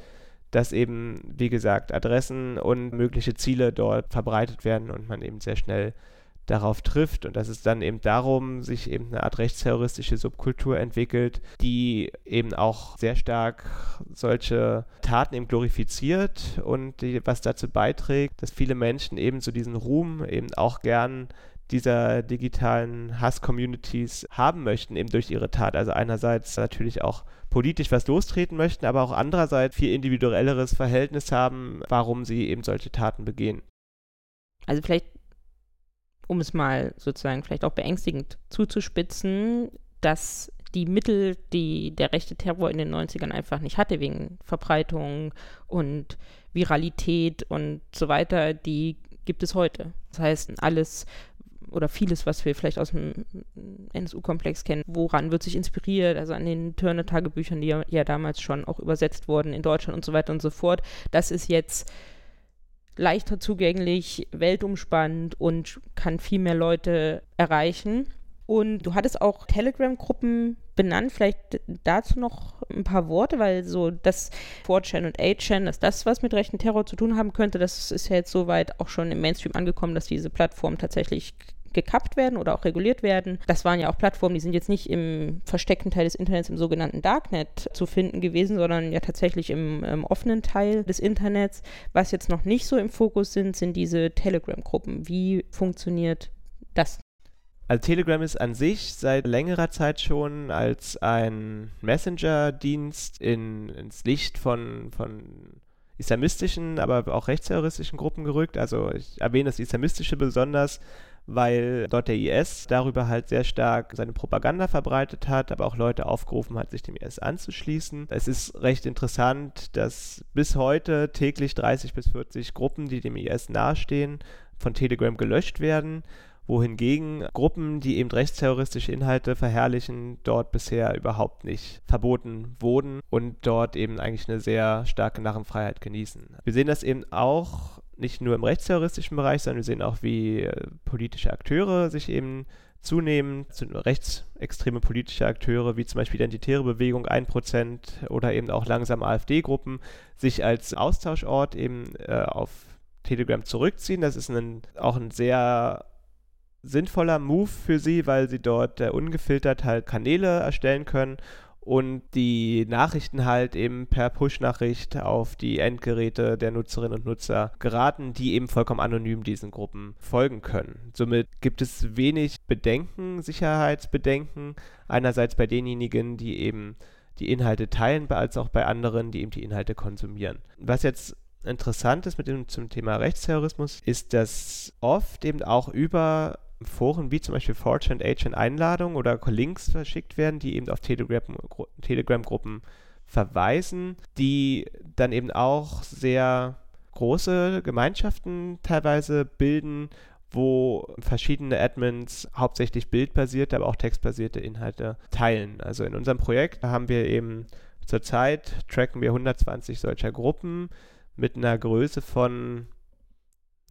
dass eben, wie gesagt, Adressen und mögliche Ziele dort verbreitet werden und man eben sehr schnell darauf trifft und dass es dann eben darum sich eben eine Art rechtsterroristische Subkultur entwickelt, die eben auch sehr stark solche Taten eben glorifiziert und die, was dazu beiträgt, dass viele Menschen eben so diesen Ruhm eben auch gern dieser digitalen Hass-Communities haben möchten, eben durch ihre Tat. Also einerseits natürlich auch politisch was lostreten möchten, aber auch andererseits viel individuelleres Verhältnis haben, warum sie eben solche Taten begehen. Also vielleicht um es mal sozusagen vielleicht auch beängstigend zuzuspitzen, dass die Mittel, die der rechte Terror in den 90ern einfach nicht hatte, wegen Verbreitung und Viralität und so weiter, die gibt es heute. Das heißt, alles oder vieles, was wir vielleicht aus dem NSU-Komplex kennen, woran wird sich inspiriert, also an den Turner-Tagebüchern, die ja, ja damals schon auch übersetzt wurden in Deutschland und so weiter und so fort, das ist jetzt leichter zugänglich, weltumspannend und kann viel mehr Leute erreichen. Und du hattest auch Telegram-Gruppen benannt. Vielleicht dazu noch ein paar Worte, weil so das 4chan und 8chan, dass das was mit rechten Terror zu tun haben könnte, das ist ja jetzt soweit auch schon im Mainstream angekommen, dass diese Plattformen tatsächlich gekappt werden oder auch reguliert werden. Das waren ja auch Plattformen, die sind jetzt nicht im versteckten Teil des Internets, im sogenannten Darknet zu finden gewesen, sondern ja tatsächlich im, im offenen Teil des Internets. Was jetzt noch nicht so im Fokus sind, sind diese Telegram-Gruppen. Wie funktioniert das? Also Telegram ist an sich seit längerer Zeit schon als ein Messenger-Dienst in, ins Licht von, von islamistischen, aber auch rechtsterroristischen Gruppen gerückt. Also ich erwähne das Islamistische besonders, weil dort der IS darüber halt sehr stark seine Propaganda verbreitet hat, aber auch Leute aufgerufen hat, sich dem IS anzuschließen. Es ist recht interessant, dass bis heute täglich 30 bis 40 Gruppen, die dem IS nahestehen, von Telegram gelöscht werden wohingegen Gruppen, die eben rechtsterroristische Inhalte verherrlichen, dort bisher überhaupt nicht verboten wurden und dort eben eigentlich eine sehr starke Narrenfreiheit genießen. Wir sehen das eben auch nicht nur im rechtsterroristischen Bereich, sondern wir sehen auch, wie äh, politische Akteure sich eben zunehmend, rechtsextreme politische Akteure, wie zum Beispiel Identitäre Bewegung 1% oder eben auch langsam AfD-Gruppen, sich als Austauschort eben äh, auf Telegram zurückziehen. Das ist ein, auch ein sehr sinnvoller Move für sie, weil sie dort äh, ungefiltert halt Kanäle erstellen können und die Nachrichten halt eben per Push-Nachricht auf die Endgeräte der Nutzerinnen und Nutzer geraten, die eben vollkommen anonym diesen Gruppen folgen können. Somit gibt es wenig Bedenken, Sicherheitsbedenken, einerseits bei denjenigen, die eben die Inhalte teilen, als auch bei anderen, die eben die Inhalte konsumieren. Was jetzt interessant ist mit dem zum Thema Rechtsterrorismus, ist, dass oft eben auch über Foren wie zum Beispiel 4chan und 8chan Einladungen oder Links verschickt werden, die eben auf Telegram-Gruppen Telegram verweisen, die dann eben auch sehr große Gemeinschaften teilweise bilden, wo verschiedene Admins hauptsächlich bildbasierte, aber auch textbasierte Inhalte teilen. Also in unserem Projekt haben wir eben zurzeit tracken wir 120 solcher Gruppen mit einer Größe von,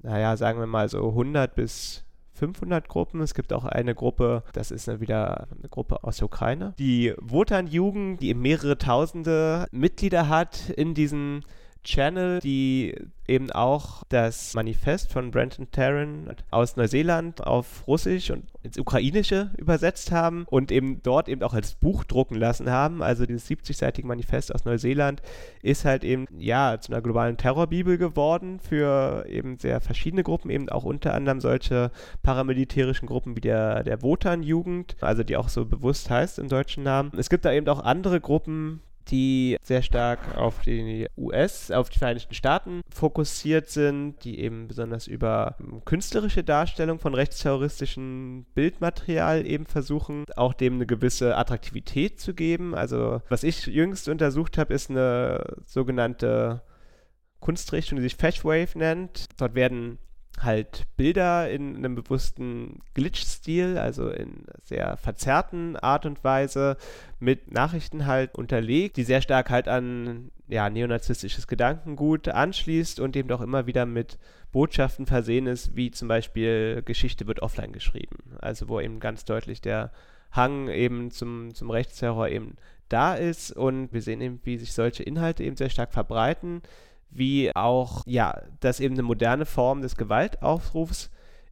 naja, sagen wir mal so 100 bis 500 Gruppen. Es gibt auch eine Gruppe, das ist wieder eine Gruppe aus der Ukraine. Die Wotan-Jugend, die mehrere tausende Mitglieder hat in diesen Channel, die eben auch das Manifest von Brenton Tarrant aus Neuseeland auf Russisch und ins Ukrainische übersetzt haben und eben dort eben auch als Buch drucken lassen haben. Also dieses 70-seitige Manifest aus Neuseeland ist halt eben ja zu einer globalen Terrorbibel geworden für eben sehr verschiedene Gruppen, eben auch unter anderem solche paramilitärischen Gruppen wie der, der Wotan-Jugend, also die auch so bewusst heißt im deutschen Namen. Es gibt da eben auch andere Gruppen, die sehr stark auf die US, auf die Vereinigten Staaten fokussiert sind, die eben besonders über künstlerische Darstellung von rechtsterroristischen Bildmaterial eben versuchen, auch dem eine gewisse Attraktivität zu geben. Also was ich jüngst untersucht habe, ist eine sogenannte Kunstrichtung, die sich Fashwave nennt. Dort werden halt Bilder in einem bewussten Glitch-Stil, also in sehr verzerrten Art und Weise, mit Nachrichten halt unterlegt, die sehr stark halt an ja, neonazistisches Gedankengut anschließt und eben auch immer wieder mit Botschaften versehen ist, wie zum Beispiel Geschichte wird offline geschrieben. Also wo eben ganz deutlich der Hang eben zum, zum Rechtsterror eben da ist und wir sehen eben, wie sich solche Inhalte eben sehr stark verbreiten wie auch, ja, dass eben eine moderne Form des Gewaltaufrufs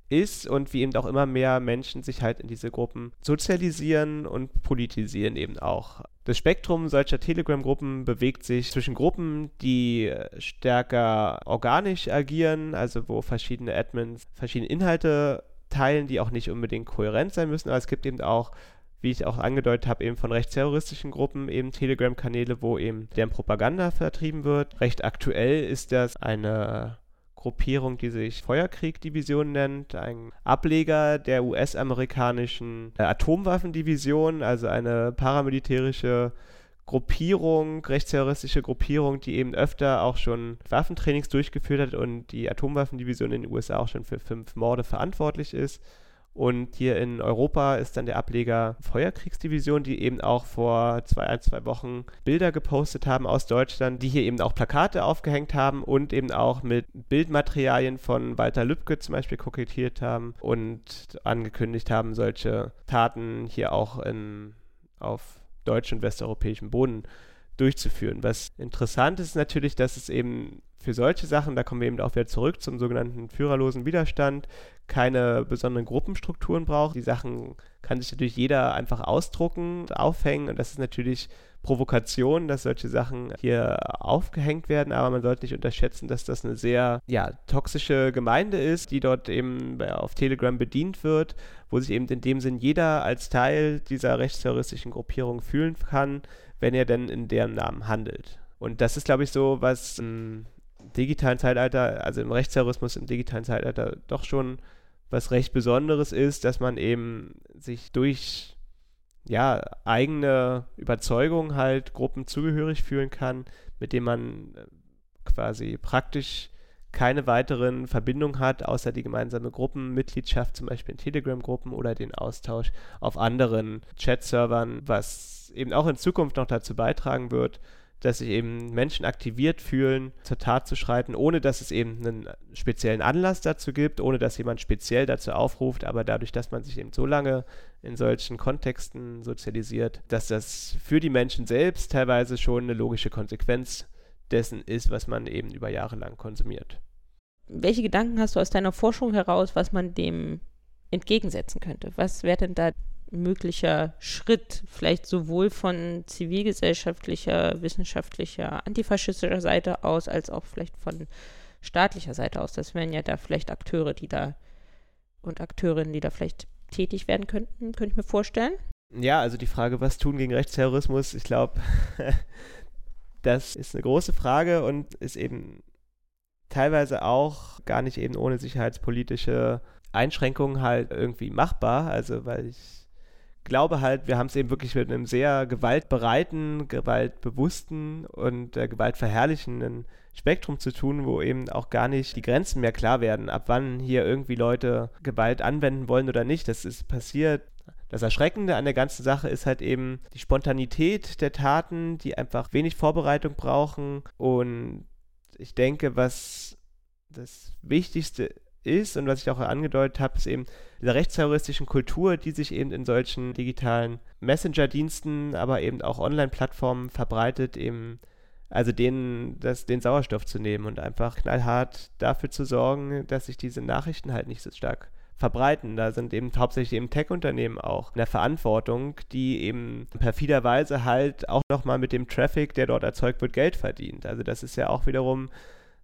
ist und wie eben auch immer mehr Menschen sich halt in diese Gruppen sozialisieren und politisieren eben auch. Das Spektrum solcher Telegram-Gruppen bewegt sich zwischen Gruppen, die stärker organisch agieren, also wo verschiedene Admins verschiedene Inhalte teilen, die auch nicht unbedingt kohärent sein müssen, aber es gibt eben auch wie ich auch angedeutet habe, eben von rechtsterroristischen Gruppen eben Telegram-Kanäle, wo eben deren Propaganda vertrieben wird. Recht aktuell ist das eine Gruppierung, die sich Feuerkrieg-Division nennt, ein Ableger der US-amerikanischen äh, Atomwaffendivision, also eine paramilitärische Gruppierung, rechtsterroristische Gruppierung, die eben öfter auch schon Waffentrainings durchgeführt hat und die Atomwaffendivision in den USA auch schon für fünf Morde verantwortlich ist. Und hier in Europa ist dann der Ableger Feuerkriegsdivision, die eben auch vor zwei, ein, zwei Wochen Bilder gepostet haben aus Deutschland, die hier eben auch Plakate aufgehängt haben und eben auch mit Bildmaterialien von Walter Lübcke zum Beispiel kokettiert haben und angekündigt haben, solche Taten hier auch in, auf deutsch- und westeuropäischem Boden durchzuführen. Was interessant ist natürlich, dass es eben für solche Sachen, da kommen wir eben auch wieder zurück zum sogenannten führerlosen Widerstand, keine besonderen Gruppenstrukturen braucht. Die Sachen kann sich natürlich jeder einfach ausdrucken, aufhängen und das ist natürlich Provokation, dass solche Sachen hier aufgehängt werden, aber man sollte nicht unterschätzen, dass das eine sehr ja, toxische Gemeinde ist, die dort eben auf Telegram bedient wird, wo sich eben in dem Sinn jeder als Teil dieser rechtsterroristischen Gruppierung fühlen kann, wenn er denn in deren Namen handelt. Und das ist, glaube ich, so, was im digitalen Zeitalter, also im Rechtsterrorismus im digitalen Zeitalter doch schon was recht Besonderes ist, dass man eben sich durch ja, eigene Überzeugung halt Gruppen zugehörig fühlen kann, mit denen man äh, quasi praktisch keine weiteren Verbindungen hat, außer die gemeinsame Gruppenmitgliedschaft, zum Beispiel in Telegram-Gruppen oder den Austausch auf anderen Chat-Servern, was eben auch in Zukunft noch dazu beitragen wird, dass sich eben Menschen aktiviert fühlen, zur Tat zu schreiten, ohne dass es eben einen speziellen Anlass dazu gibt, ohne dass jemand speziell dazu aufruft, aber dadurch, dass man sich eben so lange in solchen Kontexten sozialisiert, dass das für die Menschen selbst teilweise schon eine logische Konsequenz dessen ist, was man eben über Jahre lang konsumiert. Welche Gedanken hast du aus deiner Forschung heraus, was man dem entgegensetzen könnte? Was wäre denn da möglicher Schritt, vielleicht sowohl von zivilgesellschaftlicher, wissenschaftlicher, antifaschistischer Seite aus, als auch vielleicht von staatlicher Seite aus. Das wären ja da vielleicht Akteure, die da und Akteurinnen, die da vielleicht tätig werden könnten, könnte ich mir vorstellen. Ja, also die Frage, was tun gegen Rechtsterrorismus, ich glaube, das ist eine große Frage und ist eben teilweise auch gar nicht eben ohne sicherheitspolitische Einschränkungen halt irgendwie machbar. Also, weil ich glaube halt, wir haben es eben wirklich mit einem sehr gewaltbereiten, gewaltbewussten und äh, gewaltverherrlichenden Spektrum zu tun, wo eben auch gar nicht die Grenzen mehr klar werden, ab wann hier irgendwie Leute Gewalt anwenden wollen oder nicht. Das ist passiert. Das Erschreckende an der ganzen Sache ist halt eben die Spontanität der Taten, die einfach wenig Vorbereitung brauchen. Und ich denke, was das Wichtigste ist und was ich auch angedeutet habe, ist eben dieser rechtsterroristischen Kultur, die sich eben in solchen digitalen Messenger-Diensten, aber eben auch Online-Plattformen verbreitet, eben also denen das, den Sauerstoff zu nehmen und einfach knallhart dafür zu sorgen, dass sich diese Nachrichten halt nicht so stark verbreiten. Da sind eben hauptsächlich eben Tech-Unternehmen auch in der Verantwortung, die eben perfiderweise halt auch nochmal mit dem Traffic, der dort erzeugt wird, Geld verdient. Also das ist ja auch wiederum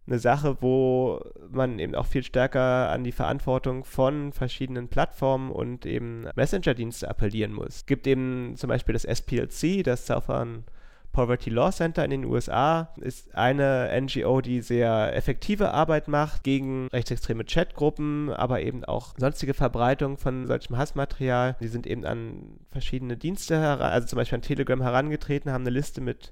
eine Sache, wo man eben auch viel stärker an die Verantwortung von verschiedenen Plattformen und eben Messenger-Dienste appellieren muss. Es gibt eben zum Beispiel das SPLC, das Southern Poverty Law Center in den USA ist eine NGO, die sehr effektive Arbeit macht gegen rechtsextreme Chatgruppen, aber eben auch sonstige Verbreitung von solchem Hassmaterial. Die sind eben an verschiedene Dienste, also zum Beispiel an Telegram herangetreten, haben eine Liste mit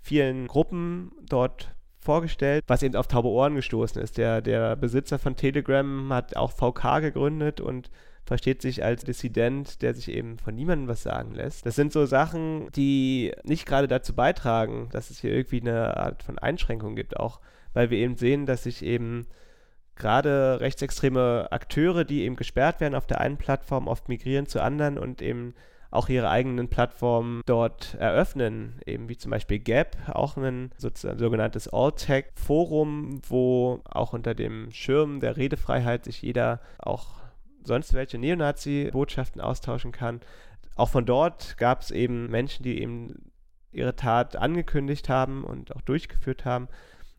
vielen Gruppen dort vorgestellt, was eben auf taube Ohren gestoßen ist. Der, der Besitzer von Telegram hat auch VK gegründet und versteht sich als Dissident, der sich eben von niemandem was sagen lässt. Das sind so Sachen, die nicht gerade dazu beitragen, dass es hier irgendwie eine Art von Einschränkung gibt, auch weil wir eben sehen, dass sich eben gerade rechtsextreme Akteure, die eben gesperrt werden auf der einen Plattform, oft migrieren zu anderen und eben auch ihre eigenen Plattformen dort eröffnen, eben wie zum Beispiel Gap, auch ein sogenanntes All-Tech-Forum, wo auch unter dem Schirm der Redefreiheit sich jeder auch sonst welche Neonazi-Botschaften austauschen kann. Auch von dort gab es eben Menschen, die eben ihre Tat angekündigt haben und auch durchgeführt haben.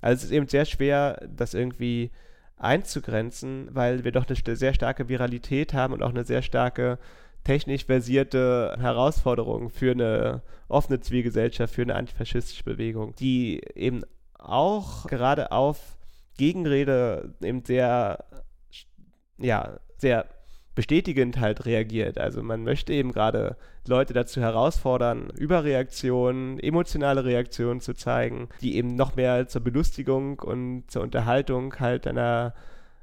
Also es ist eben sehr schwer, das irgendwie einzugrenzen, weil wir doch eine sehr starke Viralität haben und auch eine sehr starke technisch versierte Herausforderung für eine offene Zivilgesellschaft, für eine antifaschistische Bewegung, die eben auch gerade auf Gegenrede eben sehr, ja, sehr bestätigend halt reagiert. Also man möchte eben gerade Leute dazu herausfordern, Überreaktionen, emotionale Reaktionen zu zeigen, die eben noch mehr zur Belustigung und zur Unterhaltung halt einer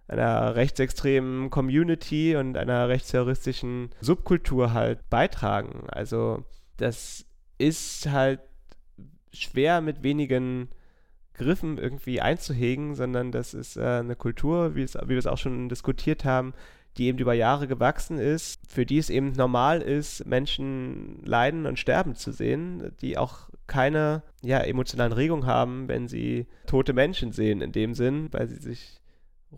einer rechtsextremen Community und einer rechtsterroristischen Subkultur halt beitragen. Also das ist halt schwer mit wenigen Griffen irgendwie einzuhegen, sondern das ist äh, eine Kultur, wie, es, wie wir es auch schon diskutiert haben, die eben über Jahre gewachsen ist, für die es eben normal ist, Menschen leiden und sterben zu sehen, die auch keine ja, emotionalen Regungen haben, wenn sie tote Menschen sehen in dem Sinn, weil sie sich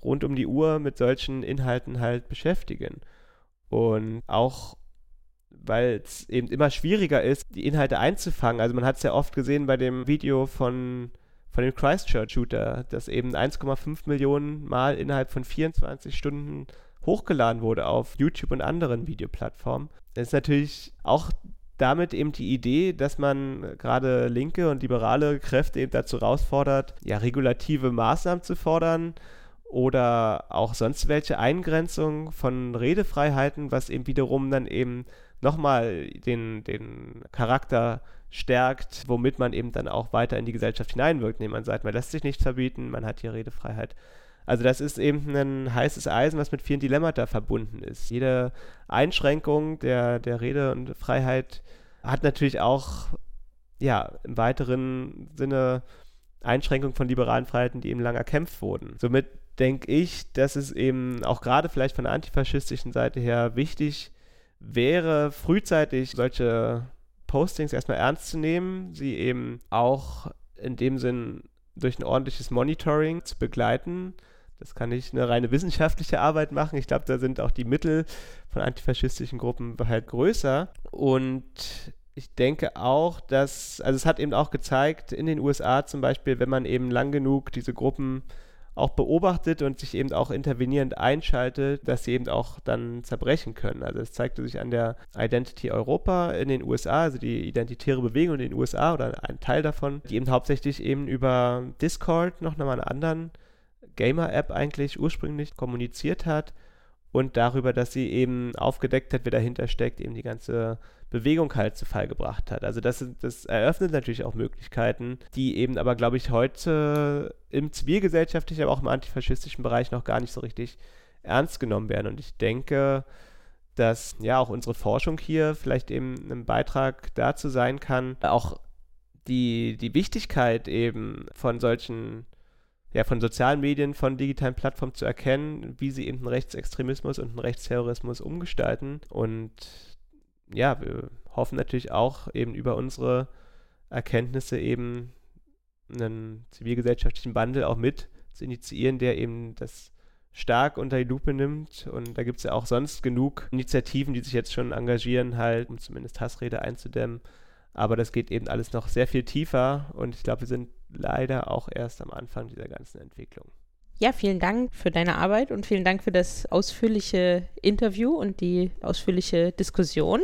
rund um die Uhr mit solchen Inhalten halt beschäftigen. Und auch weil es eben immer schwieriger ist, die Inhalte einzufangen. Also man hat es ja oft gesehen bei dem Video von von dem Christchurch-Shooter, das eben 1,5 Millionen Mal innerhalb von 24 Stunden hochgeladen wurde auf YouTube und anderen Videoplattformen. Das ist natürlich auch damit eben die Idee, dass man gerade linke und liberale Kräfte eben dazu herausfordert, ja, regulative Maßnahmen zu fordern oder auch sonst welche Eingrenzung von Redefreiheiten, was eben wiederum dann eben nochmal den, den Charakter stärkt, womit man eben dann auch weiter in die Gesellschaft hineinwirkt, indem man sagt, man lässt sich nichts verbieten, man hat hier Redefreiheit. Also das ist eben ein heißes Eisen, was mit vielen Dilemmata verbunden ist. Jede Einschränkung der, der Rede und Freiheit hat natürlich auch ja, im weiteren Sinne Einschränkungen von liberalen Freiheiten, die eben lang erkämpft wurden. Somit denke ich, dass es eben auch gerade vielleicht von der antifaschistischen Seite her wichtig wäre, frühzeitig solche Postings erstmal ernst zu nehmen, sie eben auch in dem Sinn durch ein ordentliches Monitoring zu begleiten. Das kann nicht eine reine wissenschaftliche Arbeit machen. Ich glaube, da sind auch die Mittel von antifaschistischen Gruppen halt größer. Und ich denke auch, dass, also es hat eben auch gezeigt, in den USA zum Beispiel, wenn man eben lang genug diese Gruppen auch beobachtet und sich eben auch intervenierend einschaltet, dass sie eben auch dann zerbrechen können. Also es zeigte sich an der Identity Europa in den USA, also die identitäre Bewegung in den USA oder ein Teil davon, die eben hauptsächlich eben über Discord noch nochmal einen anderen Gamer-App eigentlich ursprünglich kommuniziert hat und darüber, dass sie eben aufgedeckt hat, wer dahinter steckt, eben die ganze Bewegung halt zu Fall gebracht hat. Also das, das eröffnet natürlich auch Möglichkeiten, die eben aber, glaube ich, heute im zivilgesellschaftlichen, aber auch im antifaschistischen Bereich noch gar nicht so richtig ernst genommen werden. Und ich denke, dass ja auch unsere Forschung hier vielleicht eben ein Beitrag dazu sein kann, auch die, die Wichtigkeit eben von solchen ja, von sozialen Medien, von digitalen Plattformen zu erkennen, wie sie eben einen Rechtsextremismus und einen Rechtsterrorismus umgestalten. Und ja, wir hoffen natürlich auch eben über unsere Erkenntnisse eben einen zivilgesellschaftlichen Wandel auch mit zu initiieren, der eben das stark unter die Lupe nimmt. Und da gibt es ja auch sonst genug Initiativen, die sich jetzt schon engagieren, halt, um zumindest Hassrede einzudämmen. Aber das geht eben alles noch sehr viel tiefer und ich glaube, wir sind leider auch erst am Anfang dieser ganzen Entwicklung. Ja, vielen Dank für deine Arbeit und vielen Dank für das ausführliche Interview und die ausführliche Diskussion.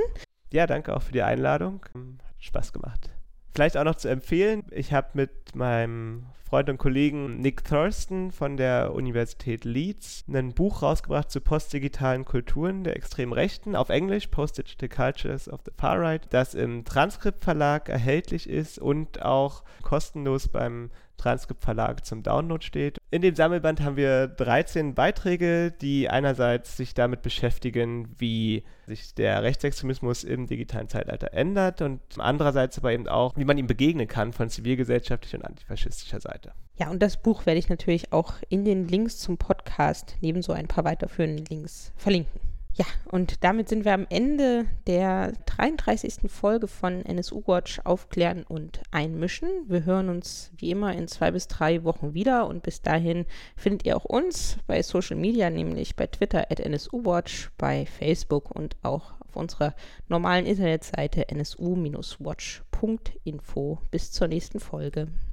Ja, danke auch für die Einladung. Hat Spaß gemacht. Vielleicht auch noch zu empfehlen, ich habe mit meinem Freund und Kollegen Nick Thurston von der Universität Leeds ein Buch rausgebracht zu postdigitalen Kulturen der extremen Rechten auf Englisch, Post-Digital Cultures of the Far Right, das im Transkript Verlag erhältlich ist und auch kostenlos beim Transkript Verlag zum Download steht. In dem Sammelband haben wir 13 Beiträge, die einerseits sich damit beschäftigen, wie sich der Rechtsextremismus im digitalen Zeitalter ändert und andererseits aber eben auch, wie man ihm begegnen kann von zivilgesellschaftlicher und antifaschistischer Seite. Ja, und das Buch werde ich natürlich auch in den Links zum Podcast neben so ein paar weiterführenden Links verlinken. Ja, und damit sind wir am Ende der 33. Folge von NSU Watch Aufklären und Einmischen. Wir hören uns wie immer in zwei bis drei Wochen wieder und bis dahin findet ihr auch uns bei Social Media, nämlich bei Twitter at NSU Watch, bei Facebook und auch auf unserer normalen Internetseite nsu-watch.info. Bis zur nächsten Folge.